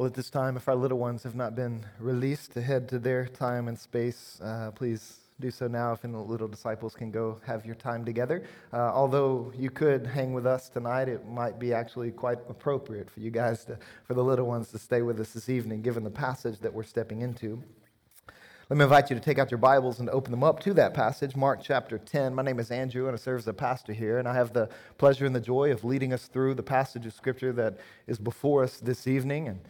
Well, at this time, if our little ones have not been released to head to their time and space, uh, please do so now. If any little disciples can go have your time together. Uh, although you could hang with us tonight, it might be actually quite appropriate for you guys to, for the little ones to stay with us this evening, given the passage that we're stepping into. Let me invite you to take out your Bibles and open them up to that passage, Mark chapter 10. My name is Andrew, and I serve as a pastor here, and I have the pleasure and the joy of leading us through the passage of Scripture that is before us this evening. And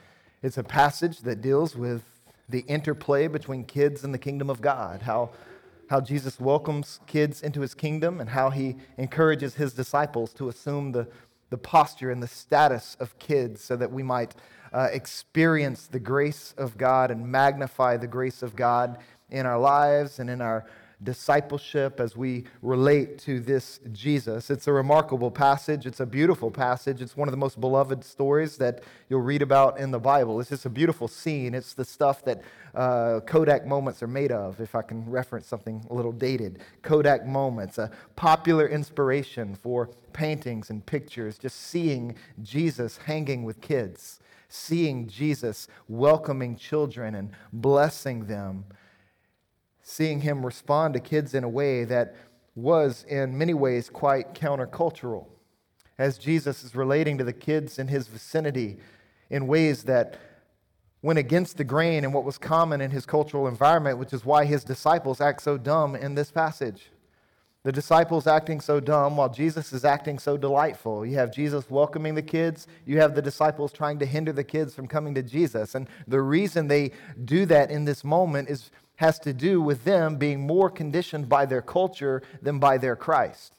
it's a passage that deals with the interplay between kids and the kingdom of God, how, how Jesus welcomes kids into his kingdom, and how he encourages his disciples to assume the, the posture and the status of kids so that we might uh, experience the grace of God and magnify the grace of God in our lives and in our discipleship as we relate to this Jesus. It's a remarkable passage. It's a beautiful passage. It's one of the most beloved stories that you'll read about in the Bible. It's just a beautiful scene. It's the stuff that uh, Kodak moments are made of, if I can reference something a little dated. Kodak moments, a popular inspiration for paintings and pictures, just seeing Jesus hanging with kids. Seeing Jesus welcoming children and blessing them seeing him respond to kids in a way that was, in many ways, quite countercultural. As Jesus is relating to the kids in his vicinity in ways that went against the grain and what was common in his cultural environment, which is why his disciples act so dumb in this passage. The disciples acting so dumb while Jesus is acting so delightful. You have Jesus welcoming the kids, you have the disciples trying to hinder the kids from coming to Jesus. And the reason they do that in this moment is has to do with them being more conditioned by their culture than by their Christ.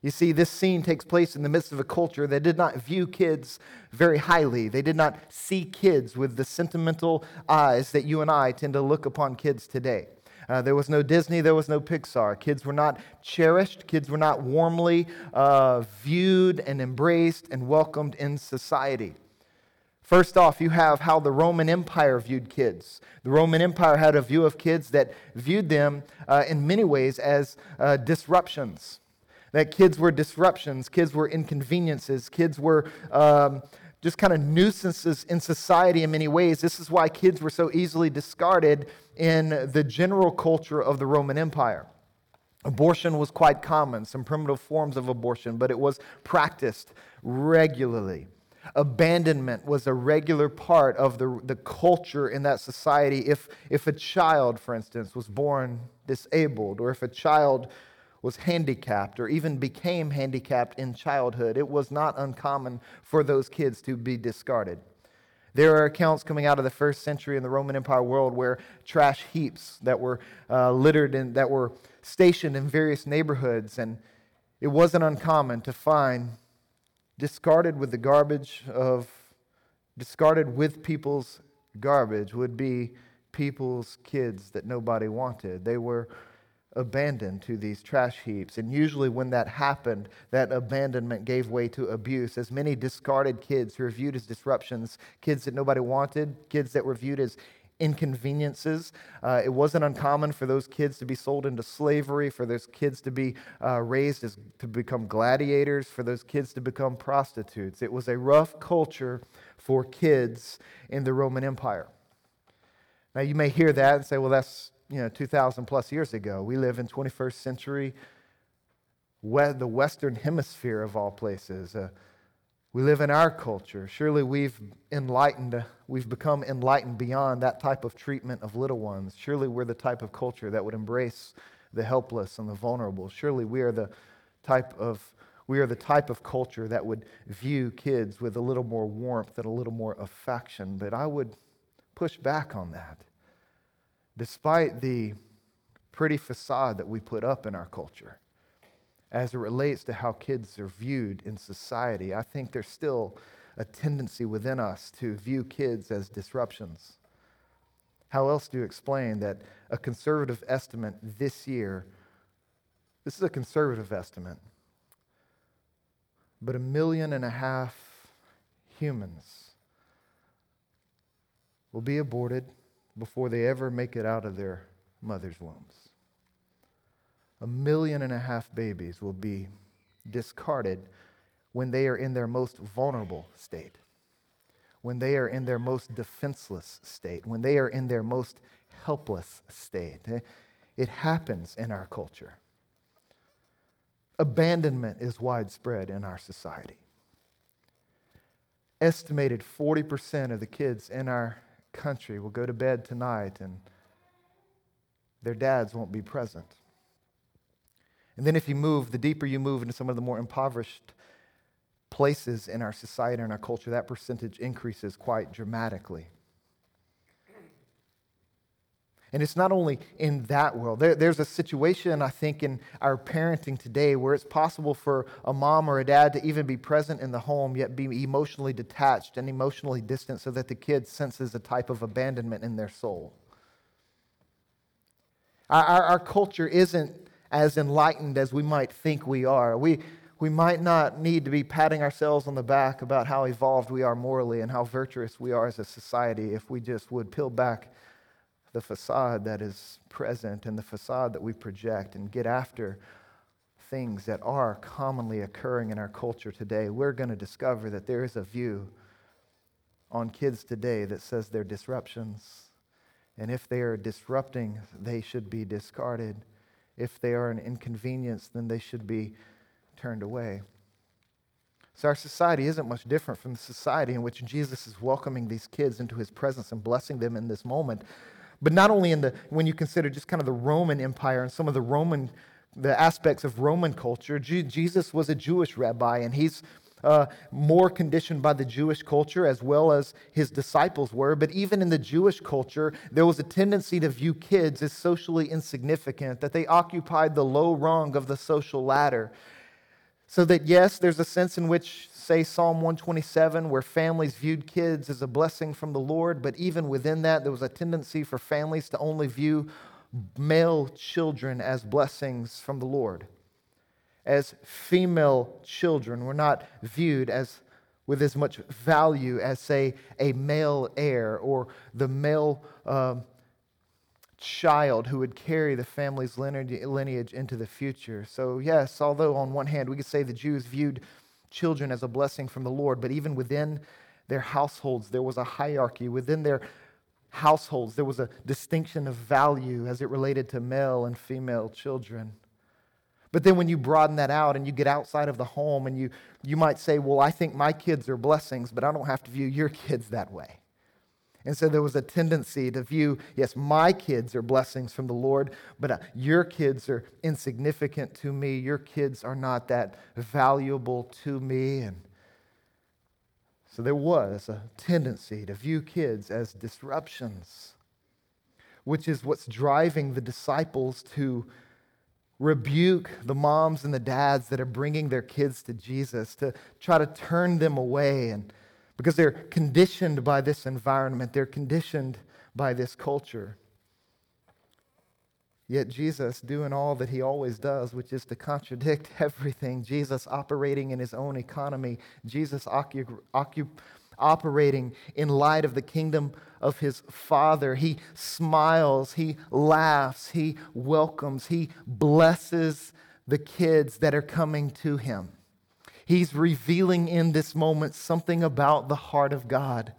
You see, this scene takes place in the midst of a culture that did not view kids very highly. They did not see kids with the sentimental eyes that you and I tend to look upon kids today. Uh, there was no Disney, there was no Pixar. Kids were not cherished, kids were not warmly uh, viewed and embraced and welcomed in society. First off, you have how the Roman Empire viewed kids. The Roman Empire had a view of kids that viewed them uh, in many ways as uh, disruptions. That kids were disruptions, kids were inconveniences, kids were um, just kind of nuisances in society in many ways. This is why kids were so easily discarded in the general culture of the Roman Empire. Abortion was quite common, some primitive forms of abortion, but it was practiced regularly. Abandonment was a regular part of the, the culture in that society. If, if a child, for instance, was born disabled, or if a child was handicapped, or even became handicapped in childhood, it was not uncommon for those kids to be discarded. There are accounts coming out of the first century in the Roman Empire world where trash heaps that were uh, littered and that were stationed in various neighborhoods, and it wasn't uncommon to find discarded with the garbage of, discarded with people's garbage would be people's kids that nobody wanted. They were abandoned to these trash heaps. And usually, when that happened, that abandonment gave way to abuse. As many discarded kids who were viewed as disruptions, kids that nobody wanted, kids that were viewed as inconveniences. Uh, it wasn't uncommon for those kids to be sold into slavery, for those kids to be uh, raised as, to become gladiators, for those kids to become prostitutes. It was a rough culture for kids in the Roman Empire. Now, you may hear that and say, well, that's you know 2,000 plus years ago. We live in 21st century, the Western Hemisphere of all places. Uh, we live in our culture. Surely we've enlightened, we've become enlightened beyond that type of treatment of little ones. Surely we're the type of culture that would embrace the helpless and the vulnerable. Surely we are the type of we are the type of culture that would view kids with a little more warmth and a little more affection. But I would push back on that. Despite the pretty facade that we put up in our culture, as it relates to how kids are viewed in society. I think there's still a tendency within us to view kids as disruptions. How else do you explain that a conservative estimate this year, this is a conservative estimate, but a million and a half humans will be aborted before they ever make it out of their mother's wombs? A million and a half babies will be discarded when they are in their most vulnerable state, when they are in their most defenseless state, when they are in their most helpless state. Eh, it happens in our culture. Abandonment is widespread in our society. Estimated 40% of the kids in our country will go to bed tonight and their dads won't be present. And then, if you move, the deeper you move into some of the more impoverished places in our society and our culture, that percentage increases quite dramatically. And it's not only in that world. There, there's a situation, I think, in our parenting today where it's possible for a mom or a dad to even be present in the home, yet be emotionally detached and emotionally distant so that the kid senses a type of abandonment in their soul. Our, our, our culture isn't as enlightened as we might think we are. We, we might not need to be patting ourselves on the back about how evolved we are morally and how virtuous we are as a society if we just would peel back the facade that is present and the facade that we project and get after things that are commonly occurring in our culture today. We're going to discover that there is a view on kids today that says they're disruptions. And if they are disrupting, they should be discarded. If they are an inconvenience, then they should be turned away. So, our society isn't much different from the society in which Jesus is welcoming these kids into his presence and blessing them in this moment. But not only in the, when you consider just kind of the Roman Empire and some of the Roman, the aspects of Roman culture, Jesus was a Jewish rabbi and he's uh, more conditioned by the Jewish culture as well as his disciples were. But even in the Jewish culture, there was a tendency to view kids as socially insignificant, that they occupied the low rung of the social ladder. So that, yes, there's a sense in which, say, Psalm 127, where families viewed kids as a blessing from the Lord, but even within that, there was a tendency for families to only view male children as blessings from the Lord. As female children were not viewed as with as much value as, say, a male heir or the male um, child who would carry the family's lineage into the future. So, yes, although on one hand we could say the Jews viewed children as a blessing from the Lord, but even within their households, there was a hierarchy. Within their households, there was a distinction of value as it related to male and female children. But then when you broaden that out and you get outside of the home and you, you might say, Well, I think my kids are blessings, but I don't have to view your kids that way. And so there was a tendency to view, yes, my kids are blessings from the Lord, but uh, your kids are insignificant to me. Your kids are not that valuable to me. And so there was a tendency to view kids as disruptions, which is what's driving the disciples to rebuke the moms and the dads that are bringing their kids to Jesus, to try to turn them away. And because they're conditioned by this environment, they're conditioned by this culture. Yet Jesus doing all that he always does, which is to contradict everything, Jesus operating in his own economy, Jesus ocu- ocu- operating in light of the kingdom of his Father. He smiles, he laughs, he welcomes, he blesses the kids that are coming to him. He's revealing in this moment something about the heart of God.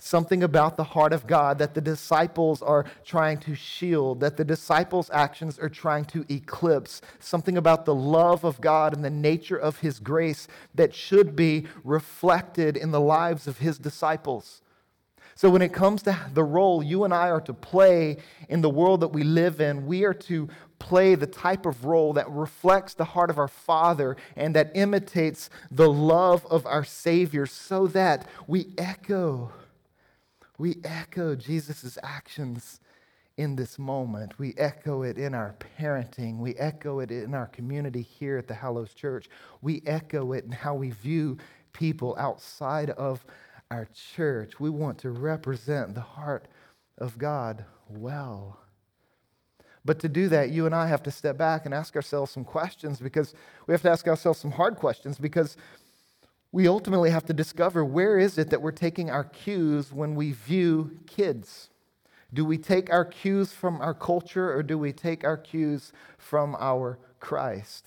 Something about the heart of God that the disciples are trying to shield, that the disciples' actions are trying to eclipse. Something about the love of God and the nature of His grace that should be reflected in the lives of His disciples. So, when it comes to the role you and I are to play in the world that we live in, we are to play the type of role that reflects the heart of our Father and that imitates the love of our Savior so that we echo, we echo Jesus' actions in this moment. We echo it in our parenting. We echo it in our community here at the Hallows Church. We echo it in how we view people outside of our church. We want to represent the heart of God well. But to do that, you and I have to step back and ask ourselves some questions because we have to ask ourselves some hard questions because we ultimately have to discover where is it that we're taking our cues when we view kids? Do we take our cues from our culture or do we take our cues from our Christ?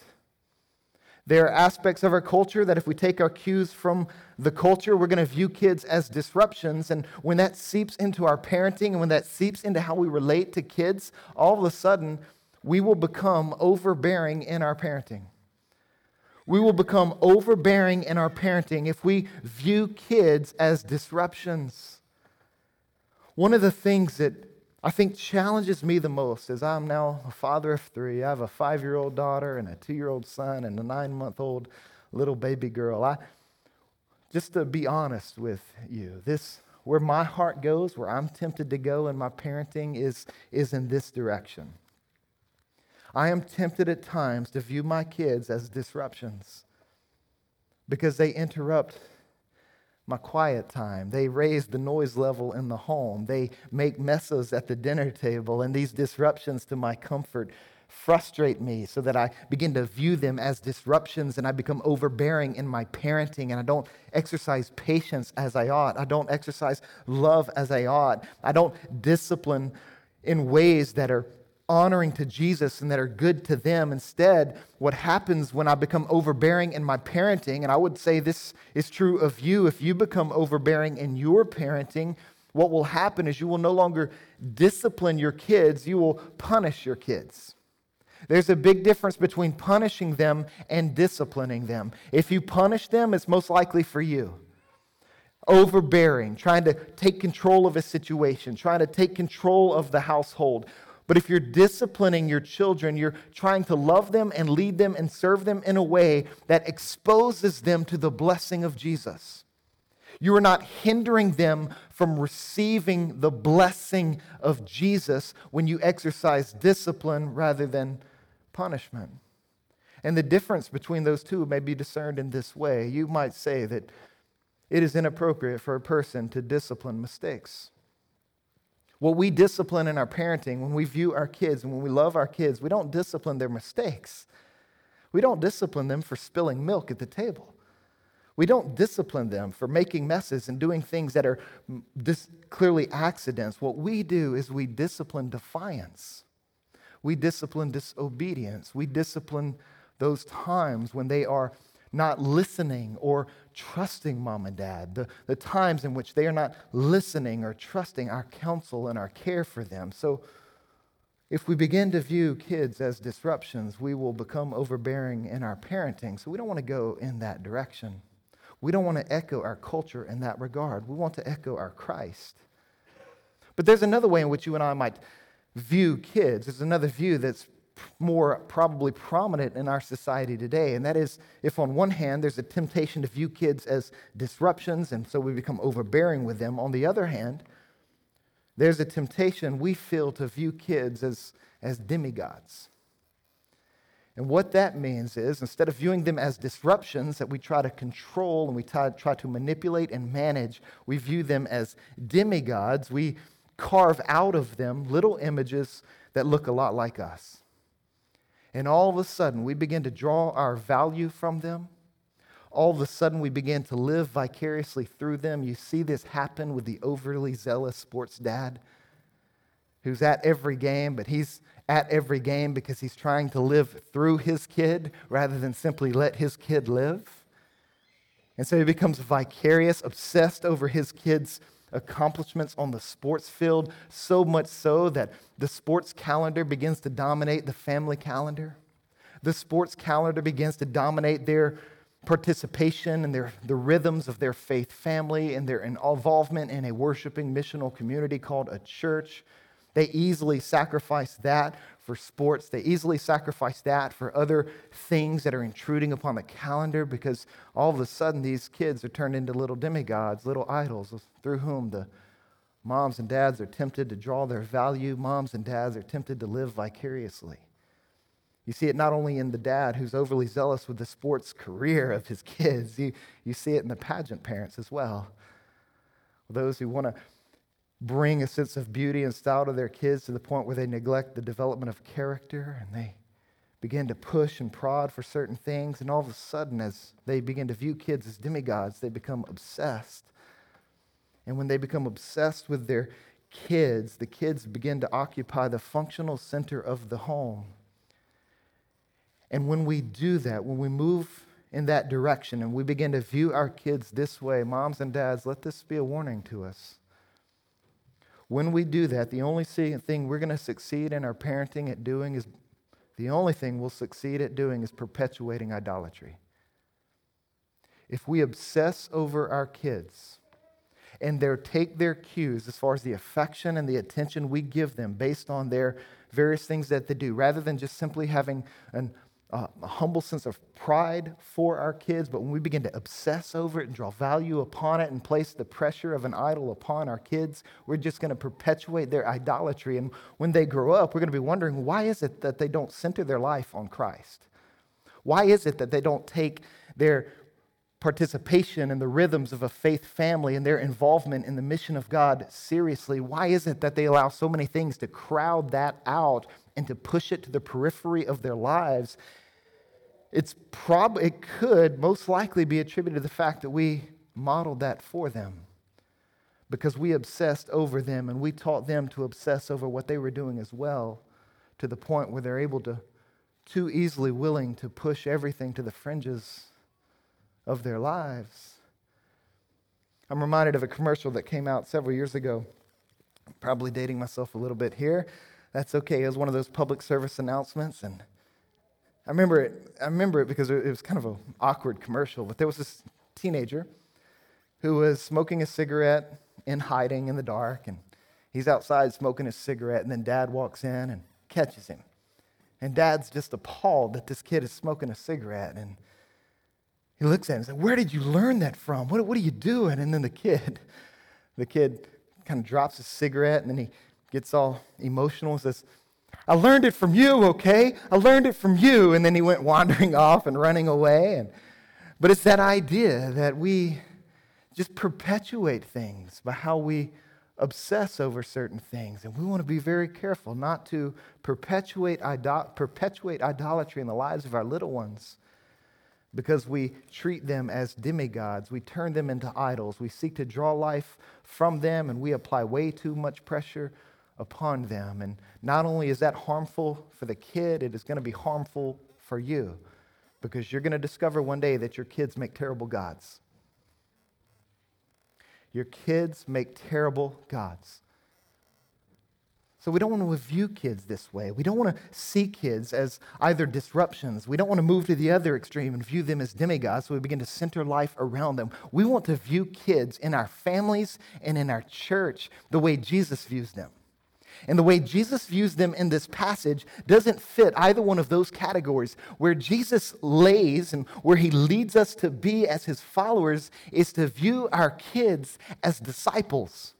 There are aspects of our culture that if we take our cues from the culture, we're going to view kids as disruptions. And when that seeps into our parenting and when that seeps into how we relate to kids, all of a sudden, we will become overbearing in our parenting. We will become overbearing in our parenting if we view kids as disruptions. One of the things that I think challenges me the most is I'm now a father of three. I have a five year old daughter and a two year old son and a nine month old little baby girl. I, just to be honest with you, this where my heart goes, where I'm tempted to go in my parenting is, is in this direction. I am tempted at times to view my kids as disruptions because they interrupt my quiet time. They raise the noise level in the home. They make messes at the dinner table, and these disruptions to my comfort frustrate me so that I begin to view them as disruptions and I become overbearing in my parenting and I don't exercise patience as I ought. I don't exercise love as I ought. I don't discipline in ways that are honoring to Jesus and that are good to them. Instead, what happens when I become overbearing in my parenting, and I would say this is true of you, if you become overbearing in your parenting, what will happen is you will no longer discipline your kids, you will punish your kids. There's a big difference between punishing them and disciplining them. If you punish them, it's most likely for you. Overbearing, trying to take control of a situation, trying to take control of the household. But if you're disciplining your children, you're trying to love them and lead them and serve them in a way that exposes them to the blessing of Jesus. You are not hindering them from receiving the blessing of Jesus when you exercise discipline rather than punishment. And the difference between those two may be discerned in this way. You might say that it is inappropriate for a person to discipline mistakes. What we discipline in our parenting, when we view our kids and when we love our kids, we don't discipline their mistakes. We don't discipline them for spilling milk at the table. We don't discipline them for making messes and doing things that are dis- clearly accidents. What we do is we discipline defiance. We discipline disobedience. We discipline those times when they are not listening or trusting mom and dad, the, the times in which they are not listening or trusting our counsel and our care for them. So, if we begin to view kids as disruptions, we will become overbearing in our parenting. So, we don't want to go in that direction. We don't want to echo our culture in that regard. We want to echo our Christ. But there's another way in which you and I might view kids. There's another view that's more probably prominent in our society today. And that is if, on one hand, there's a temptation to view kids as disruptions, and so we become overbearing with them. On the other hand, there's a temptation we feel to view kids as, as demigods. And what that means is instead of viewing them as disruptions that we try to control and we try, try to manipulate and manage, we view them as demigods. We carve out of them little images that look a lot like us. And all of a sudden, we begin to draw our value from them. All of a sudden, we begin to live vicariously through them. You see this happen with the overly zealous sports dad who's at every game, but he's at every game because he's trying to live through his kid rather than simply let his kid live. And so he becomes vicarious, obsessed over his kid's accomplishments on the sports field, so much so that the sports calendar begins to dominate the family calendar. The sports calendar begins to dominate their participation and their, the rhythms of their faith family and their involvement in a worshiping missional community called a church. They easily sacrifice that for sports. They easily sacrifice that for other things that are intruding upon the calendar because all of a sudden these kids are turned into little demigods, little idols through whom the moms and dads are tempted to draw their value. Moms and dads are tempted to live vicariously. You see it not only in the dad who's overly zealous with the sports career of his kids, you, you see it in the pageant parents as well. Those who want to bring a sense of beauty and style to their kids to the point where they neglect the development of character and they begin to push and prod for certain things. And all of a sudden, as they begin to view kids as demigods, they become obsessed. And when they become obsessed with their kids, the kids begin to occupy the functional center of the home. And when we do that, when we move in that direction and we begin to view our kids this way, moms and dads, let this be a warning to us. When we do that, the only thing we're going to succeed in our parenting at doing is the only thing we'll succeed at doing is perpetuating idolatry. If we obsess over our kids and they take their cues as far as the affection and the attention we give them based on their various things that they do, rather than just simply having an uh, a humble sense of pride for our kids, but when we begin to obsess over it and draw value upon it and place the pressure of an idol upon our kids, we're just going to perpetuate their idolatry. And when they grow up, we're going to be wondering why is it that they don't center their life on Christ? Why is it that they don't take their participation in the rhythms of a faith family and their involvement in the mission of God seriously? Why is it that they allow so many things to crowd that out and to push it to the periphery of their lives it's prob- it could most likely be attributed to the fact that we modeled that for them because we obsessed over them and we taught them to obsess over what they were doing as well to the point where they're able to too easily willing to push everything to the fringes of their lives. I'm reminded of a commercial that came out several years ago. Probably dating myself a little bit here. That's okay. It was one of those public service announcements and I remember it, I remember it because it was kind of an awkward commercial, but there was this teenager who was smoking a cigarette in hiding in the dark, and he's outside smoking a cigarette, and then dad walks in and catches him. And dad's just appalled that this kid is smoking a cigarette, and he looks at him and says, Where did you learn that from? What, what are you doing? And then the kid, the kid kind of drops his cigarette, and then he gets all emotional and says, I learned it from you, okay? I learned it from you. And then he went wandering off and running away. And, but it's that idea that we just perpetuate things by how we obsess over certain things. And we want to be very careful not to perpetuate, idol- perpetuate idolatry in the lives of our little ones because we treat them as demigods. We turn them into idols. We seek to draw life from them and we apply way too much pressure upon them. And not only is that harmful for the kid, it is going to be harmful for you because you're going to discover one day that your kids make terrible gods. Your kids make terrible gods. So we don't want to view kids this way. We don't want to see kids as either disruptions. We don't want to move to the other extreme and view them as demigods, so we begin to center life around them. We want to view kids in our families and in our church the way Jesus views them. And the way Jesus views them in this passage doesn't fit either one of those categories. Where Jesus lays and where he leads us to be as his followers is to view our kids as disciples,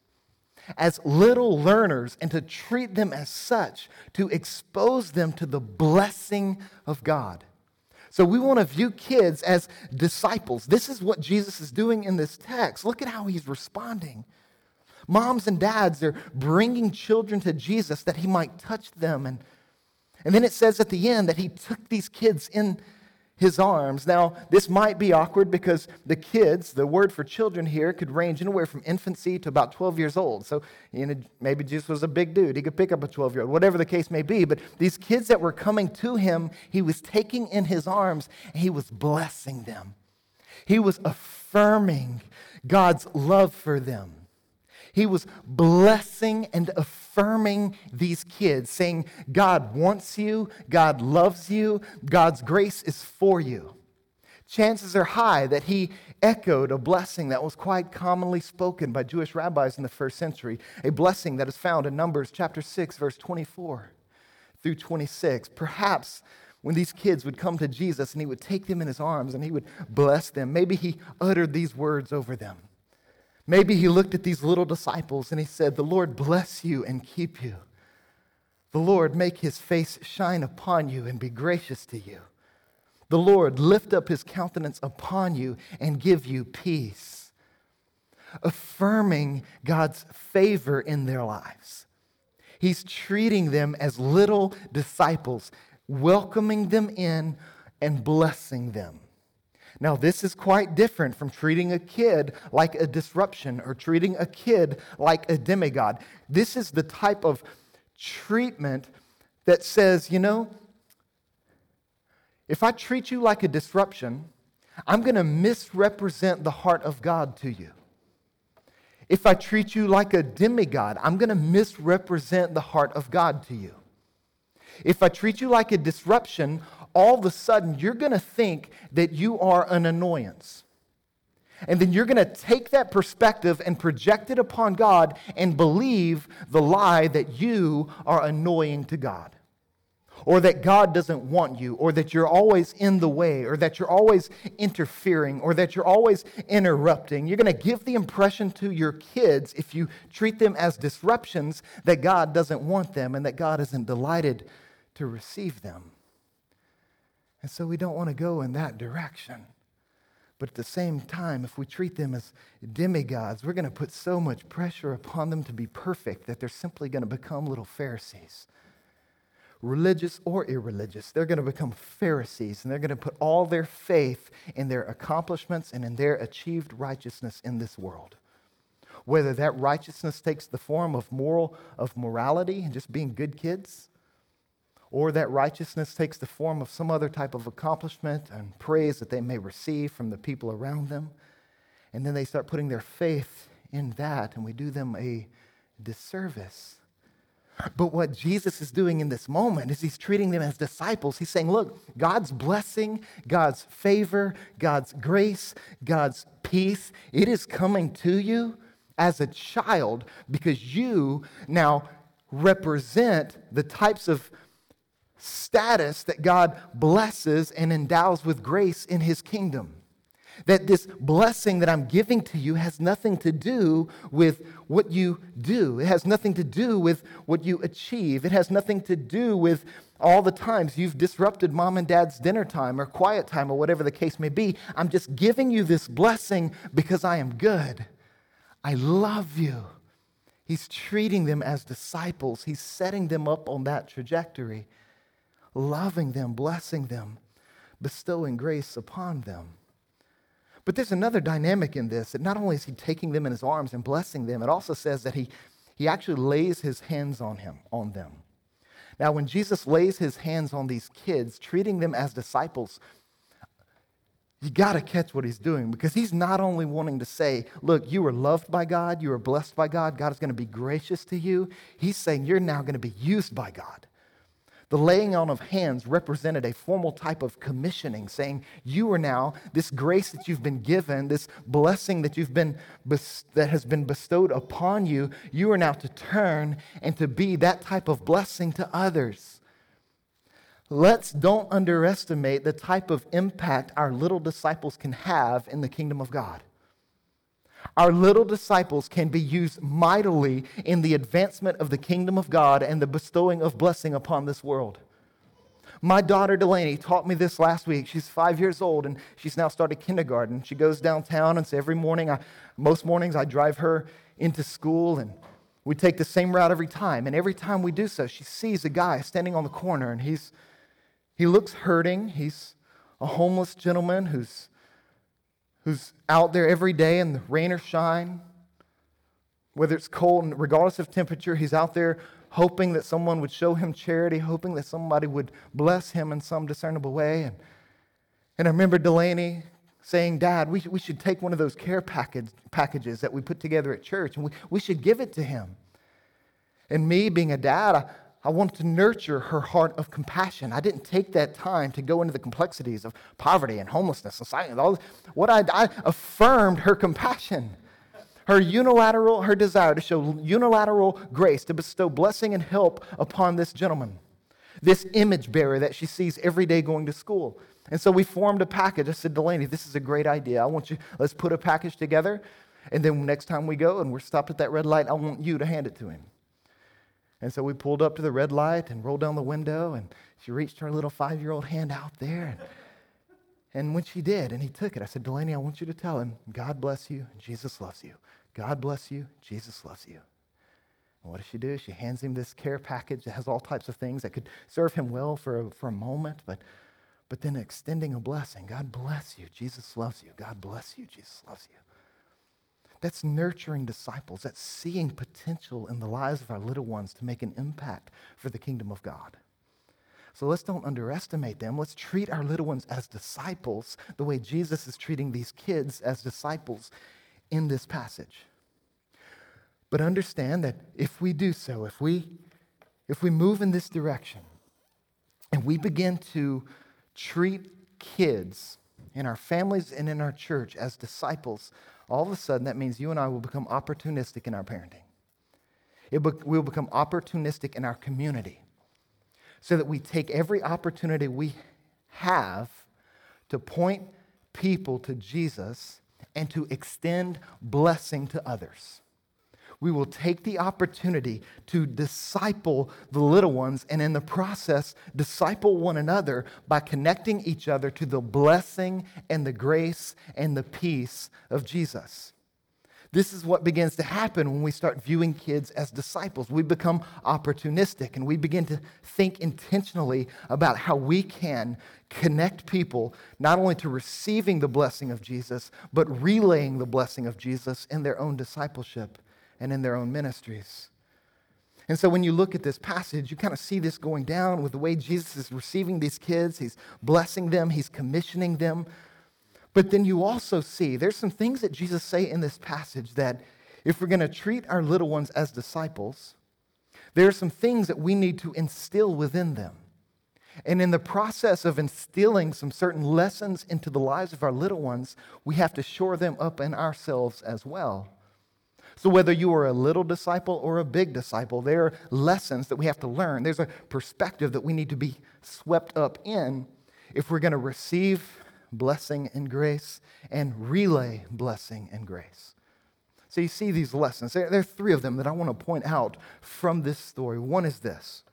as little learners, and to treat them as such, to expose them to the blessing of God. So we want to view kids as disciples. This is what Jesus is doing in this text. Look at how he's responding. Moms and dads, they're bringing children to Jesus that he might touch them. And, and then it says at the end that he took these kids in his arms. Now, this might be awkward because the kids, the word for children here, could range anywhere from infancy to about 12 years old. So, you know, maybe Jesus was a big dude. He could pick up a 12 year old, whatever the case may be. But these kids that were coming to him, he was taking in his arms and he was blessing them. He was affirming God's love for them. He was blessing and affirming these kids, saying, God wants you, God loves you, God's grace is for you. Chances are high that he echoed a blessing that was quite commonly spoken by Jewish rabbis in the first century, a blessing that is found in Numbers chapter 6, verse 24 through 26. Perhaps when these kids would come to Jesus and he would take them in his arms and he would bless them, maybe he uttered these words over them. Maybe he looked at these little disciples and he said, The Lord bless you and keep you. The Lord make his face shine upon you and be gracious to you. The Lord lift up his countenance upon you and give you peace. Affirming God's favor in their lives. He's treating them as little disciples, welcoming them in and blessing them. Now, this is quite different from treating a kid like a disruption or treating a kid like a demigod. This is the type of treatment that says, you know, If I treat you like a disruption, I'm going to misrepresent the heart of God to you. If I treat you like a demigod, I'm going to misrepresent the heart of God to you. If I treat you like a disruption, all of a sudden you're going to think that you are an annoyance. And then you're going to take that perspective and project it upon God and believe the lie that you are annoying to God. Or that God doesn't want you, or that you're always in the way, or that you're always interfering, or that you're always interrupting. You're going to give the impression to your kids, if you treat them as disruptions, that God doesn't want them and that God isn't delighted to receive them. And so we don't want to go in that direction. But at the same time, if we treat them as demigods, we're going to put so much pressure upon them to be perfect that they're simply going to become little Pharisees. Religious or irreligious, they're going to become Pharisees and they're going to put all their faith in their accomplishments and in their achieved righteousness in this world. Whether that righteousness takes the form of moral of morality and just being good kids, or that righteousness takes the form of some other type of accomplishment and praise that they may receive from the people around them. And then they start putting their faith in that, and we do them a disservice. But what Jesus is doing in this moment is he's treating them as disciples. He's saying, Look, God's blessing, God's favor, God's grace, God's peace, it is coming to you as a child because you now represent the types of status that God blesses and endows with grace in his kingdom. That this blessing that I'm giving to you has nothing to do with what you do. It has nothing to do with what you achieve. It has nothing to do with all the times you've disrupted mom and dad's dinner time or quiet time or whatever the case may be. I'm just giving you this blessing because I am good. I love you. He's treating them as disciples, he's setting them up on that trajectory loving them, blessing them, bestowing grace upon them. But there's another dynamic in this that not only is he taking them in his arms and blessing them, it also says that he, he actually lays his hands on him, on them. Now, when Jesus lays his hands on these kids, treating them as disciples, you got to catch what he's doing because he's not only wanting to say, Look, you were loved by God, you were blessed by God, God is going to be gracious to you. He's saying, You're now going to be used by God. The laying on of hands represented a formal type of commissioning, saying, You are now, this grace that you've been given, this blessing that, you've been, that has been bestowed upon you, you are now to turn and to be that type of blessing to others. Let's don't underestimate the type of impact our little disciples can have in the kingdom of God. Our little disciples can be used mightily in the advancement of the kingdom of God and the bestowing of blessing upon this world. My daughter Delaney taught me this last week. She's five years old and she's now started kindergarten. She goes downtown, and so every morning, I, most mornings, I drive her into school and we take the same route every time. And every time we do so, she sees a guy standing on the corner and he's, he looks hurting. He's a homeless gentleman who's who's out there every day in the rain or shine, whether it's cold and regardless of temperature, he's out there hoping that someone would show him charity, hoping that somebody would bless him in some discernible way. And, and I remember Delaney saying, Dad, we, we should take one of those care package, packages that we put together at church and we, we should give it to him. And me being a dad, I, I wanted to nurture her heart of compassion. I didn't take that time to go into the complexities of poverty and homelessness and silence. All this. what I, I affirmed her compassion, her unilateral, her desire to show unilateral grace, to bestow blessing and help upon this gentleman, this image bearer that she sees every day going to school. And so we formed a package. I said, Delaney, this is a great idea. I want you, let's put a package together. And then next time we go and we're stopped at that red light, I want you to hand it to him. And so we pulled up to the red light and rolled down the window, and she reached her little five year old hand out there. And, and when she did, and he took it, I said, Delaney, I want you to tell him, God bless you, Jesus loves you. God bless you, Jesus loves you. And what does she do? She hands him this care package that has all types of things that could serve him well for a, for a moment, but, but then extending a blessing. God bless you, Jesus loves you. God bless you, Jesus loves you. That's nurturing disciples. That's seeing potential in the lives of our little ones to make an impact for the kingdom of God. So let's don't underestimate them. Let's treat our little ones as disciples, the way Jesus is treating these kids as disciples in this passage. But understand that if we do so, if we if we move in this direction and we begin to treat kids in our families and in our church as disciples, all of a sudden that means you and I will become opportunistic in our parenting. It be- we'll become opportunistic in our community so that we take every opportunity we have to point people to Jesus and to extend blessing to others we will take the opportunity to disciple the little ones and in the process disciple one another by connecting each other to the blessing and the grace and the peace of Jesus. This is what begins to happen when we start viewing kids as disciples. We become opportunistic and we begin to think intentionally about how we can connect people not only to receiving the blessing of Jesus, but relaying the blessing of Jesus in their own discipleship and in their own ministries. And so when you look at this passage, you kind of see this going down with the way Jesus is receiving these kids. He's blessing them, he's commissioning them. But then you also see there's some things that Jesus say in this passage that if we're going to treat our little ones as disciples, there are some things that we need to instill within them. And in the process of instilling some certain lessons into the lives of our little ones, we have to shore them up in ourselves as well. So, whether you are a little disciple or a big disciple, there are lessons that we have to learn. There's a perspective that we need to be swept up in if we're going to receive blessing and grace and relay blessing and grace. So, you see these lessons. There, are three of them that I want to point out from this story. One is this.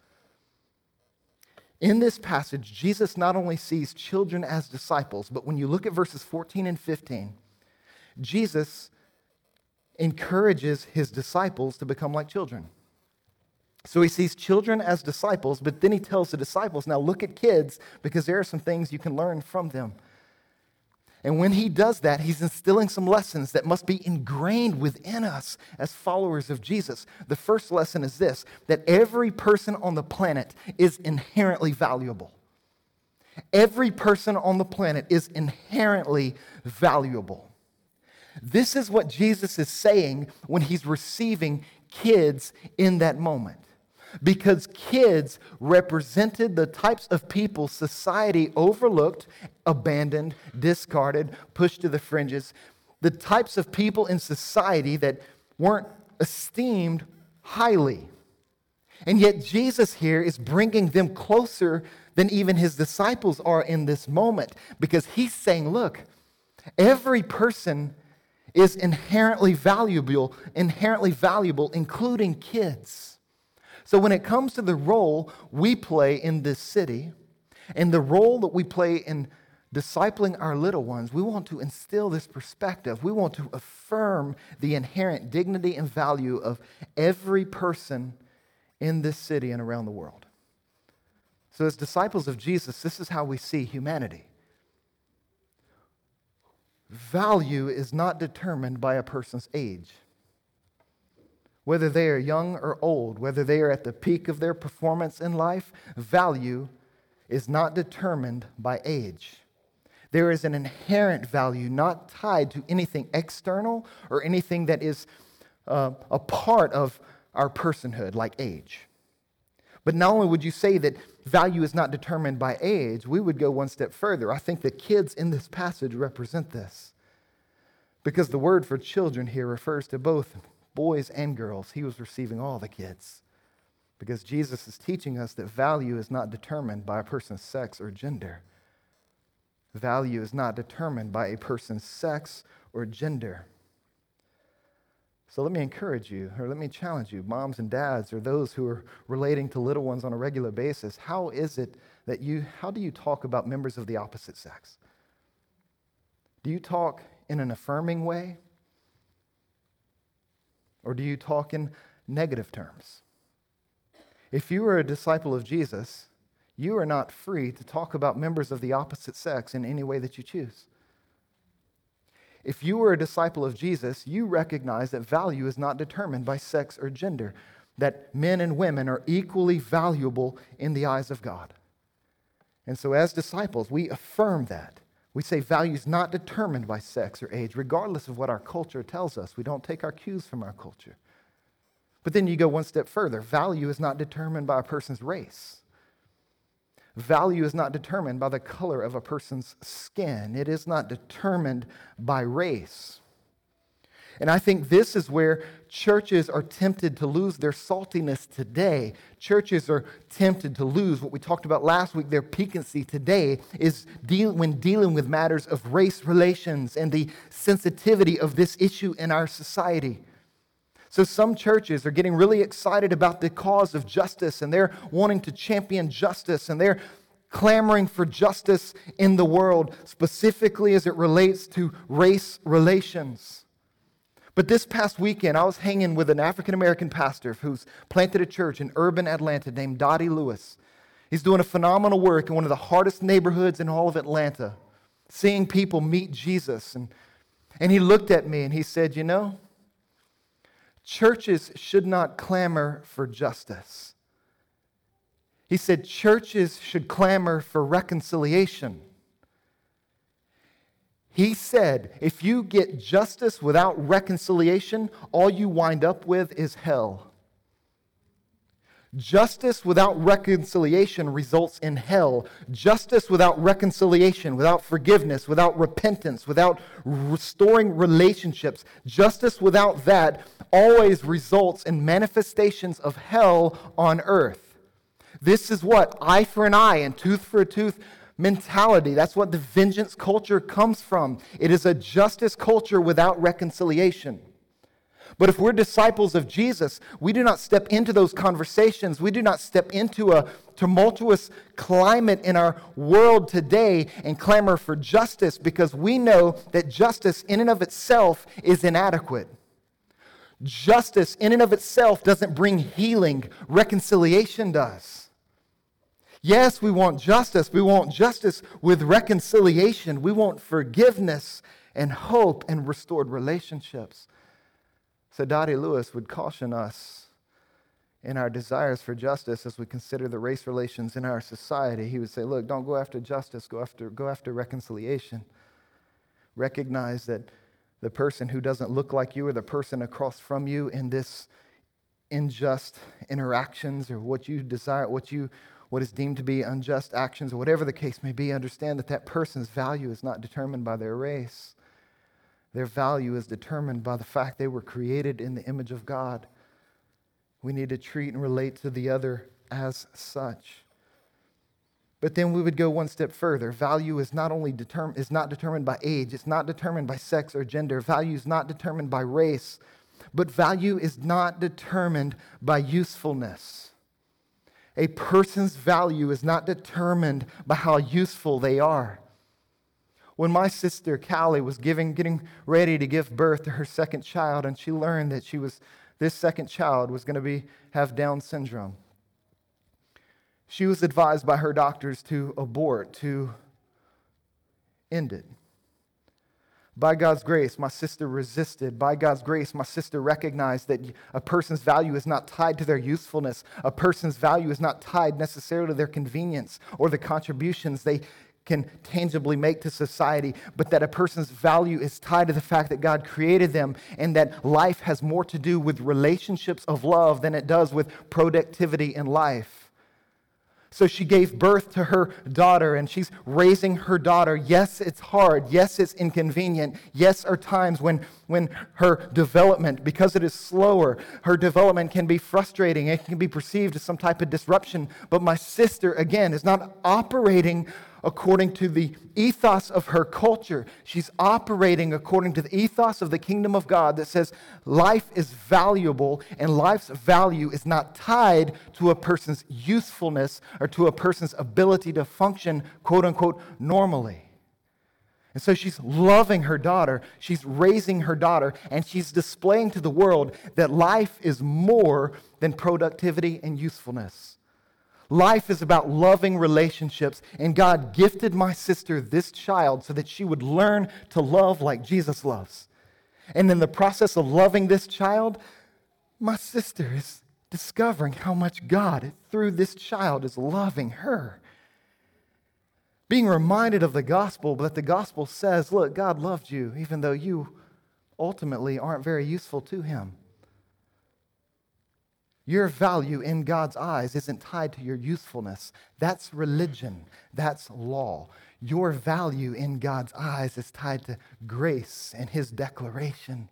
In this passage, Jesus not only sees children as disciples, but when you look at verses 14 and 15, Jesus encourages his disciples to become like children. So he sees children as disciples, but then he tells the disciples, now look at kids because there are some things you can learn from them. And when he does that, he's instilling some lessons that must be ingrained within us as followers of Jesus. The first lesson is this that every person on the planet is inherently valuable. Every person on the planet is inherently valuable. This is what Jesus is saying when he's receiving kids in that moment. Because kids represented the types of people society overlooked, abandoned, discarded, pushed to the fringes, the types of people in society that weren't esteemed highly. And yet, Jesus here is bringing them closer than even his disciples are in this moment because he's saying, Look, every person is inherently valuable, inherently valuable, including kids. So when it comes to the role we play in this city and the role that we play in discipling our little ones, we want to instill this perspective. We want to affirm the inherent dignity and value of every person in this city and around the world. So, as disciples of Jesus, this is how we see humanity value is not determined by a person's age. Whether they are young or old, whether they are at the peak of their performance in life, value is not determined by age. There is an inherent value not tied to anything external or anything that is uh, a part of our personhood, like age. But not only would you say that value is not determined by age, we would go one step further. I think the kids in this passage represent this. Because the word for children here refers to both boys and girls. He was receiving all the kids. Because Jesus is teaching us that value is not determined by a person's sex or gender. Value is not determined by a person's sex or gender. So let me encourage you, or let me challenge you, moms and dads, or those who are relating to little ones on a regular basis. How is it that you, how do you talk about members of the opposite sex? Do you talk in an affirming way? Or do you talk in negative terms? If you are a disciple of Jesus, you are not free to talk about members of the opposite sex in any way that you choose. If you were a disciple of Jesus, you recognize that value is not determined by sex or gender, that men and women are equally valuable in the eyes of God. And so, as disciples, we affirm that. We say value is not determined by sex or age, regardless of what our culture tells us. We don't take our cues from our culture. But then you go one step further value is not determined by a person's race. Value is not determined by the color of a person's skin. It is not determined by race. And I think this is where churches are tempted to lose their saltiness today. Churches are tempted to lose what we talked about last week, their piquancy today is deal, when dealing with matters of race relations and the sensitivity of this issue in our society. So, some churches are getting really excited about the cause of justice and they're wanting to champion justice and they're clamoring for justice in the world, specifically as it relates to race relations. But this past weekend, I was hanging with an African American pastor who's planted a church in urban Atlanta named Dhati Lewis. He's doing a phenomenal work in one of the hardest neighborhoods in all of Atlanta, seeing people meet Jesus. And, and he looked at me and he said, You know, churches should not clamor for justice. He said, Churches should clamor for reconciliation. He said, if you get justice without reconciliation, all you wind up with is hell. Justice without reconciliation results in hell. Justice without reconciliation, without forgiveness, without repentance, without restoring relationships, justice without that always results in manifestations of hell on earth. This is what eye for an eye and tooth for a tooth mentality. That's what the vengeance culture comes from. It is a justice culture without reconciliation. But if we're disciples of Jesus, we do not step into those conversations. We do not step into a tumultuous climate in our world today and clamor for justice because we know that justice in and of itself is inadequate. Justice in and of itself doesn't bring healing, reconciliation does. Yes, we want justice. We want justice with reconciliation. We want forgiveness and hope and restored relationships. So, Dhati Lewis would caution us in our desires for justice as we consider the race relations in our society. He would say, Look, don't go after justice, go after, go after reconciliation. Recognize that the person who doesn't look like you or the person across from you in this unjust interactions or what you desire, what you what is deemed to be unjust actions, or whatever the case may be, understand that that person's value is not determined by their race. Their value is determined by the fact they were created in the image of God. We need to treat and relate to the other as such. But then we would go one step further. Value is not only determ- is not determined by age, it's not determined by sex or gender. Value is not determined by race, but value is not determined by usefulness. A person's value is not determined by how useful they are. When my sister Callie was giving, getting ready to give birth to her second child, and she learned that she was, this second child was going to be, have Down syndrome, she was advised by her doctors to abort, to end it. By God's grace, my sister resisted. By God's grace, my sister recognized that a person's value is not tied to their usefulness. A person's value is not tied necessarily to their convenience or the contributions they can tangibly make to society, but that a person's value is tied to the fact that God created them and that life has more to do with relationships of love than it does with productivity in life. So she gave birth to her daughter and she's raising her daughter. Yes, it's hard. Yes, it's inconvenient. Yes, are times when, when her development, because it is slower, her development can be frustrating. It can be perceived as some type of disruption. But my sister, again, is not operating according to the ethos of her culture. She's operating according to the ethos of the kingdom of God that says life is valuable and life's value is not tied to a person's usefulness or to a person's ability to function, quote unquote, normally. And so she's loving her daughter, she's raising her daughter, and she's displaying to the world that life is more than productivity and usefulness. Life is about loving relationships, and God gifted my sister this child so that she would learn to love like Jesus loves. And in the process of loving this child, my sister is discovering how much God, through this child, is loving her. Being reminded of the gospel, but the gospel says, look, God loved you, even though you ultimately aren't very useful to Him. Your value in God's eyes isn't tied to your usefulness. That's religion, that's law. Your value in God's eyes is tied to grace and His declaration,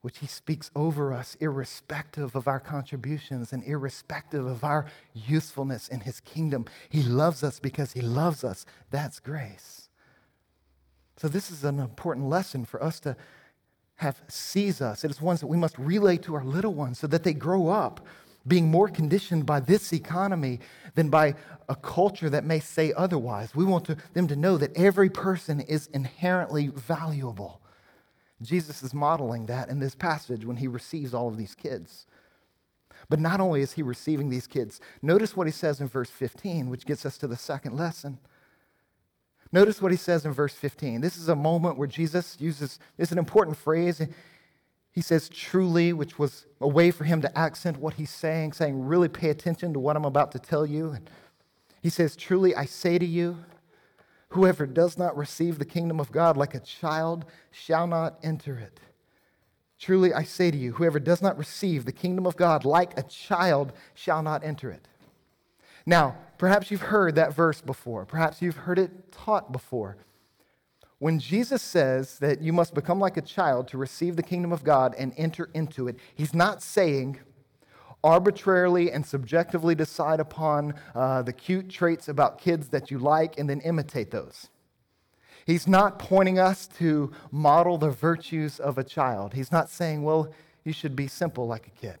which He speaks over us, irrespective of our contributions and irrespective of our usefulness in His kingdom. He loves us because He loves us. That's grace. So, this is an important lesson for us to have sees us. It is ones that we must relay to our little ones so that they grow up being more conditioned by this economy than by a culture that may say otherwise. We want to, them to know that every person is inherently valuable. Jesus is modeling that in this passage when he receives all of these kids. But not only is he receiving these kids, notice what he says in verse 15, which gets us to the second lesson. Notice what he says in verse 15. This is a moment where Jesus uses, it's an important phrase. He says truly, which was a way for him to accent what he's saying, saying, really pay attention to what I'm about to tell you. And he says, Truly, I say to you, whoever does not receive the kingdom of God like a child shall not enter it. Truly, I say to you, whoever does not receive the kingdom of God like a child shall not enter it. Now, perhaps you've heard that verse before. Perhaps you've heard it taught before. When Jesus says that you must become like a child to receive the kingdom of God and enter into it, he's not saying arbitrarily and subjectively decide upon uh, the cute traits about kids that you like and then imitate those. He's not pointing us to model the virtues of a child. He's not saying, well, you should be simple like a kid.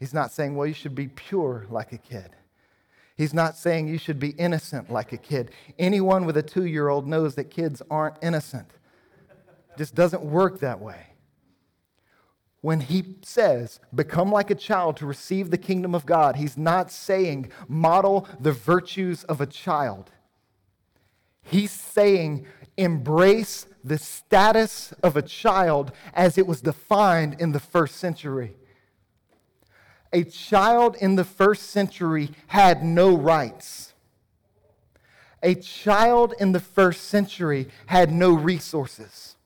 He's not saying, well, you should be pure like a kid. He's not saying you should be innocent like a kid. Anyone with a two year old knows that kids aren't innocent. It just doesn't work that way. When he says, become like a child to receive the kingdom of God, he's not saying, model the virtues of a child. He's saying, embrace the status of a child as it was defined in the first century a child in the first century had no rights. A child in the first century had no resources.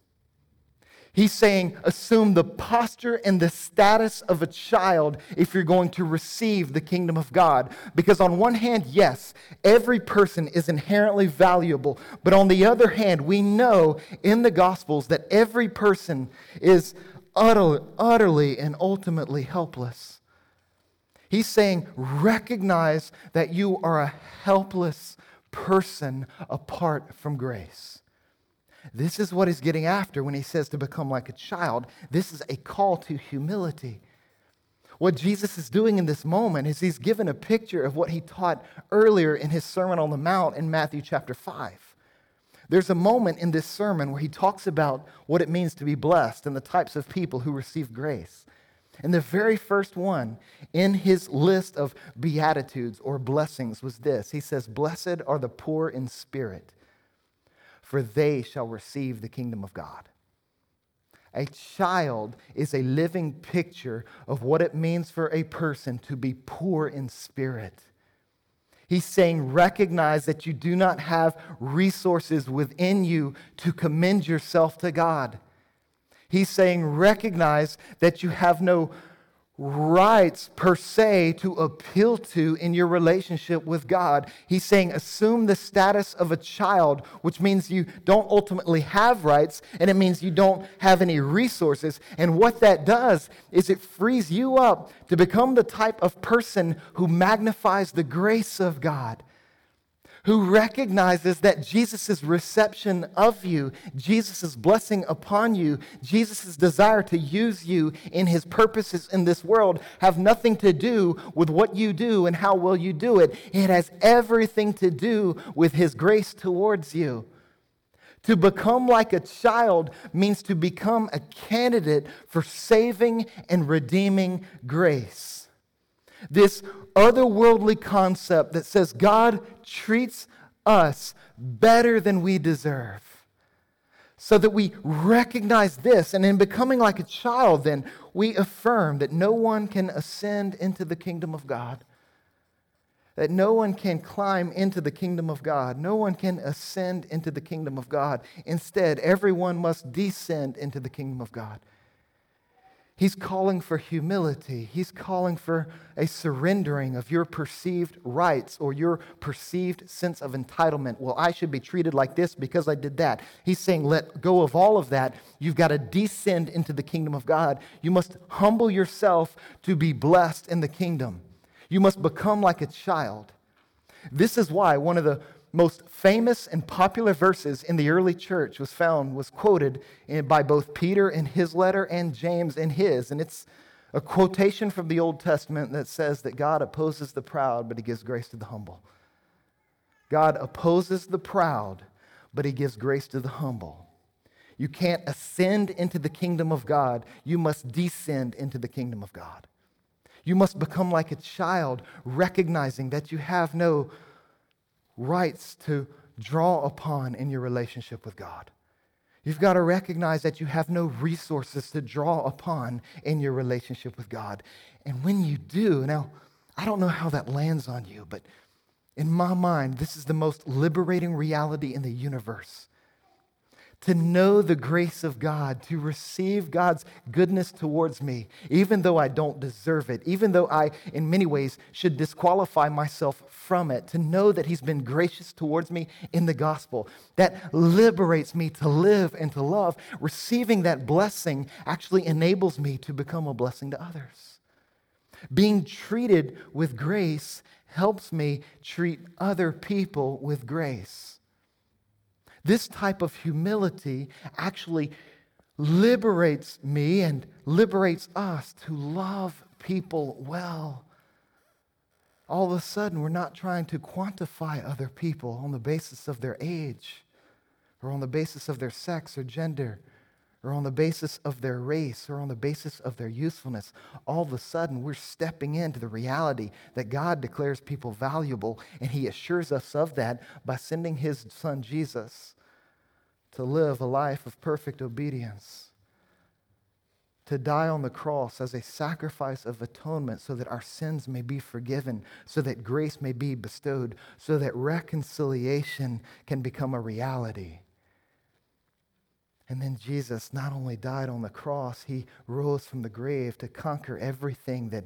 He's saying, assume the posture and the status of a child if you're going to receive the kingdom of God. Because, on one hand, yes, every person is inherently valuable. But on the other hand, we know in the Gospels that every person is utterly, utterly and ultimately helpless. He's saying, recognize that you are a helpless person apart from grace. This is what he's getting after when he says to become like a child. This is a call to humility. What Jesus is doing in this moment is he's given a picture of what he taught earlier in his Sermon on the Mount in Matthew chapter 5. There's a moment in this sermon where he talks about what it means to be blessed and the types of people who receive grace. And the very first one in his list of beatitudes or blessings was this He says, Blessed are the poor in spirit, for they shall receive the kingdom of God. A child is a living picture of what it means for a person to be poor in spirit. He's saying, recognize that you do not have resources within you to commend yourself to God. He's saying, recognize that you have no rights per se to appeal to in your relationship with God. He's saying, assume the status of a child, which means you don't ultimately have rights, and it means you don't have any resources. And what that does is it frees you up to become the type of person who magnifies the grace of God who recognizes that Jesus' reception of you, Jesus' blessing upon you, Jesus' desire to use you in his purposes in this world have nothing to do with what you do and how well you do it. It has everything to do with his grace towards you. To become like a child means to become a candidate for saving and redeeming grace. This otherworldly concept that says God treats us better than we deserve. So that we recognize this, and in becoming like a child, then we affirm that no one can ascend into the kingdom of God that no one can climb into the kingdom of God. No one can ascend into the kingdom of God. Instead, everyone must descend into the kingdom of God. He's calling for humility. He's calling for a surrendering of your perceived rights or your perceived sense of entitlement. Well, I should be treated like this because I did that. He's saying, let go of all of that. You've got to descend into the kingdom of God. You must humble yourself to be blessed in the kingdom. You must become like a child. This is why one of the most famous and popular verses in the early church was found, was quoted by both Peter in his letter and James in his. And it's a quotation from the Old Testament that says that God opposes the proud, but he gives grace to the humble. God opposes the proud, but he gives grace to the humble. You can't ascend into the kingdom of God, you must descend into the kingdom of God. You must become like a child, recognizing that you have no rights to draw upon in your relationship with God. You've got to recognize that you have no resources to draw upon in your relationship with God. And when you do, now, I don't know how that lands on you, but in my mind, this is the most liberating reality in the universe to know the grace of God, to receive God's goodness towards me, even though I don't deserve it, even though I, in many ways, should disqualify myself from it, to know that He's been gracious towards me in the gospel. That liberates me to live and to love. Receiving that blessing actually enables me to become a blessing to others. Being treated with grace helps me treat other people with grace. This type of humility actually liberates me and liberates us to love people well. All of a sudden, we're not trying to quantify other people on the basis of their age or on the basis of their sex or gender or on the basis of their race or on the basis of their usefulness. All of a sudden, we're stepping into the reality that God declares people valuable, and He assures us of that by sending His Son Jesus to live a life of perfect obedience, to die on the cross as a sacrifice of atonement so that our sins may be forgiven, so that grace may be bestowed, so that reconciliation can become a reality. And then Jesus not only died on the cross, he rose from the grave to conquer everything that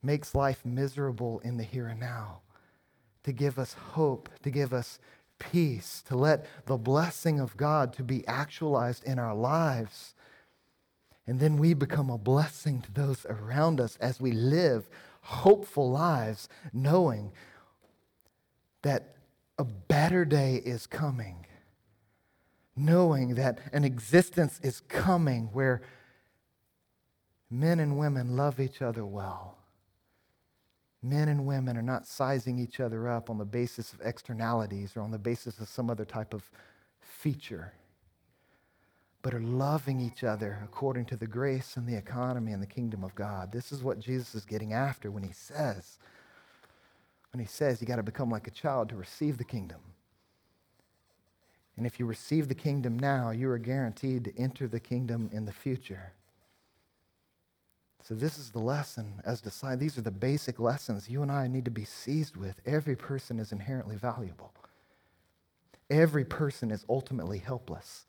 makes life miserable in the here and now, to give us hope, to give us peace, to let the blessing of God to be actualized in our lives. And then we become a blessing to those around us as we live hopeful lives, knowing that a better day is coming knowing that an existence is coming where men and women love each other well. Men and women are not sizing each other up on the basis of externalities or on the basis of some other type of feature, but are loving each other according to the grace and the economy and the kingdom of God. This is what Jesus is getting after when he says, when he says you got to become like a child to receive the kingdom. And if you receive the kingdom now, you are guaranteed to enter the kingdom in the future. So, this is the lesson as disciples. These are the basic lessons you and I need to be seized with. Every person is inherently valuable, every person is ultimately helpless.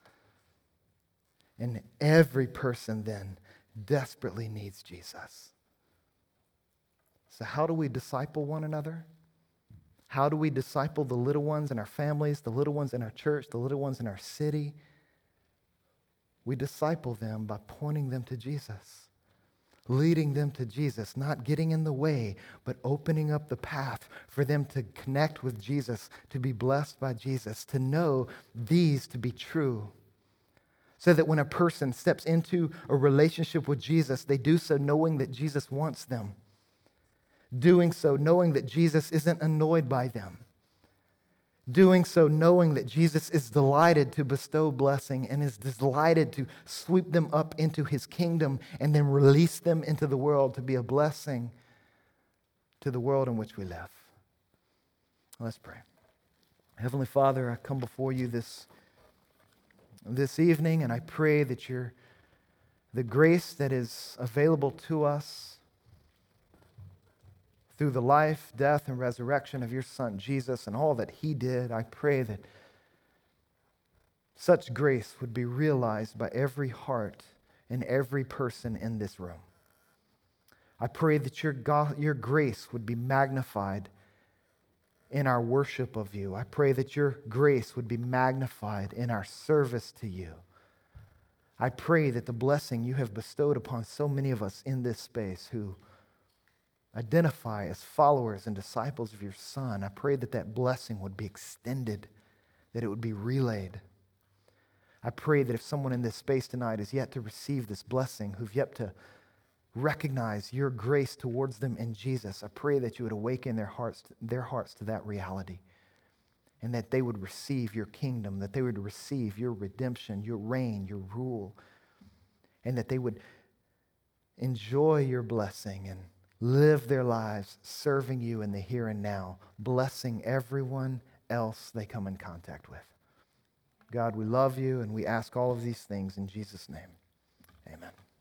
And every person then desperately needs Jesus. So, how do we disciple one another? How do we disciple the little ones in our families, the little ones in our church, the little ones in our city? We disciple them by pointing them to Jesus, leading them to Jesus, not getting in the way, but opening up the path for them to connect with Jesus, to be blessed by Jesus, to know these to be true. So that when a person steps into a relationship with Jesus, they do so knowing that Jesus wants them doing so knowing that Jesus isn't annoyed by them, doing so knowing that Jesus is delighted to bestow blessing and is delighted to sweep them up into his kingdom and then release them into the world to be a blessing to the world in which we live. Let's pray. Heavenly Father, I come before you this, this evening and I pray that your the grace that is available to us through the life, death, and resurrection of your Son, Jesus, and all that he did, I pray that such grace would be realized by every heart and every person in this room. I pray that your, God, your grace would be magnified in our worship of you. I pray that your grace would be magnified in our service to you. I pray that the blessing you have bestowed upon so many of us in this space who identify as followers and disciples of your Son, I pray that that blessing would be extended, that it would be relayed. I pray that if someone in this space tonight is yet to receive this blessing, who've yet to recognize your grace towards them in Jesus, I pray that you would awaken their hearts, their hearts to that reality and that they would receive your kingdom, that they would receive your redemption, your reign, your rule, and that they would enjoy your blessing and live their lives serving you in the here and now, blessing everyone else they come in contact with. God, we love you and we ask all of these things in Jesus' name. Amen.